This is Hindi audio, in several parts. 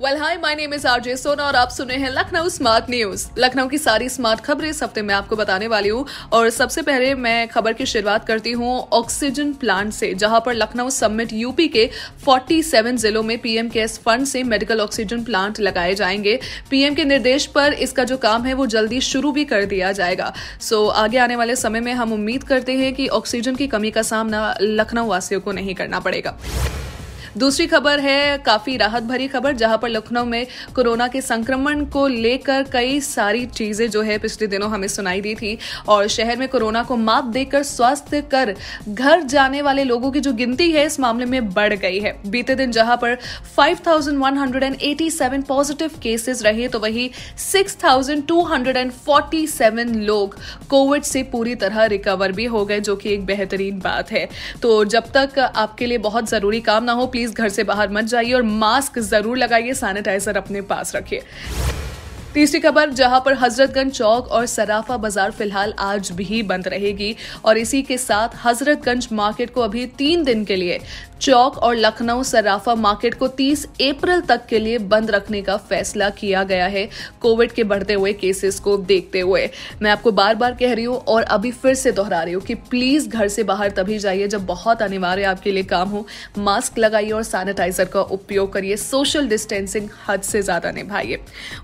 well hi my name is RJ Sona और आप सुने हैं लखनऊ स्मार्ट न्यूज़ लखनऊ की सारी स्मार्ट खबरें इस हफ़्ते में आपको बताने वाली हूँ। और सबसे पहले मैं खबर की शुरुआत करती हूँ ऑक्सीजन प्लांट से जहाँ पर लखनऊ समिट यूपी के 47 जिलों में पीएम केयर्स फंड से मेडिकल ऑक्सीजन प्लांट लगाए जाएँगे। पीएम के निर्देश पर इसका जो काम है वो जल्दी शुरू भी कर दिया जाएगा। सो so, आगे आने वाले समय में हम उम्मीद करते हैं कि ऑक्सीजन की कमी का सामना लखनऊ वासियों को नहीं करना पड़ेगा। दूसरी खबर है काफ़ी राहत भरी खबर जहाँ पर लखनऊ में कोरोना के संक्रमण को लेकर कई सारी चीज़ें जो है पिछले दिनों हमें सुनाई दी थी। और शहर में कोरोना को मात देकर स्वास्थ्य कर घर जाने वाले लोगों की जो गिनती है इस मामले में बढ़ गई है। बीते दिन जहाँ पर 5,187 पॉजिटिव केसेस रहे तो वही 6,247 लोग कोविड से पूरी तरह रिकवर भी हो गए जो कि एक बेहतरीन बात है। तो जब तक आपके लिए बहुत ज़रूरी काम ना हो प्लीज़ घर से बाहर मत जाइए और मास्क ज़रूर लगाइए सैनिटाइजर अपने पास रखिए। तीसरी खबर, जहाँ पर हजरतगंज चौक और सराफा बाज़ार फ़िलहाल आज भी बंद रहेगी और इसी के साथ हजरतगंज मार्केट को अभी तीन दिन के लिए चौक और लखनऊ सराफा मार्केट को 30 अप्रैल तक के लिए बंद रखने का फैसला किया गया है कोविड के बढ़ते हुए केसेस को देखते हुए। मैं आपको बार बार कह रही हूँ और अभी फिर से दोहरा रही हूँ कि प्लीज़ घर से बाहर तभी जाइए जब बहुत अनिवार्य आपके लिए काम हो। मास्क लगाइए और सैनिटाइजर का उपयोग करिए। सोशल डिस्टेंसिंग हद से ज़्यादा निभाइए।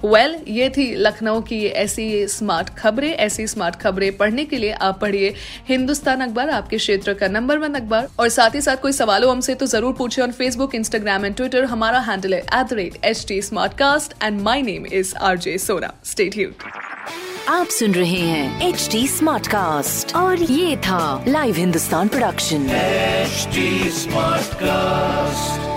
वेल well, ये थी लखनऊ की ऐसी स्मार्ट खबरें। ऐसी स्मार्ट खबरें पढ़ने के लिए आप पढ़िए हिंदुस्तान अखबार आपके क्षेत्र का नंबर वन अखबार। और साथ ही साथ कोई सवालों हमसे तो ज़रूर पूछे on Facebook Instagram and Twitter हमारा हैंडल है at the rate H T smart cast and my name is R J Sona state आप सुन रहे हैं एच टी स्मार्ट कास्ट और ये था live Hindustan production smart Smartcast.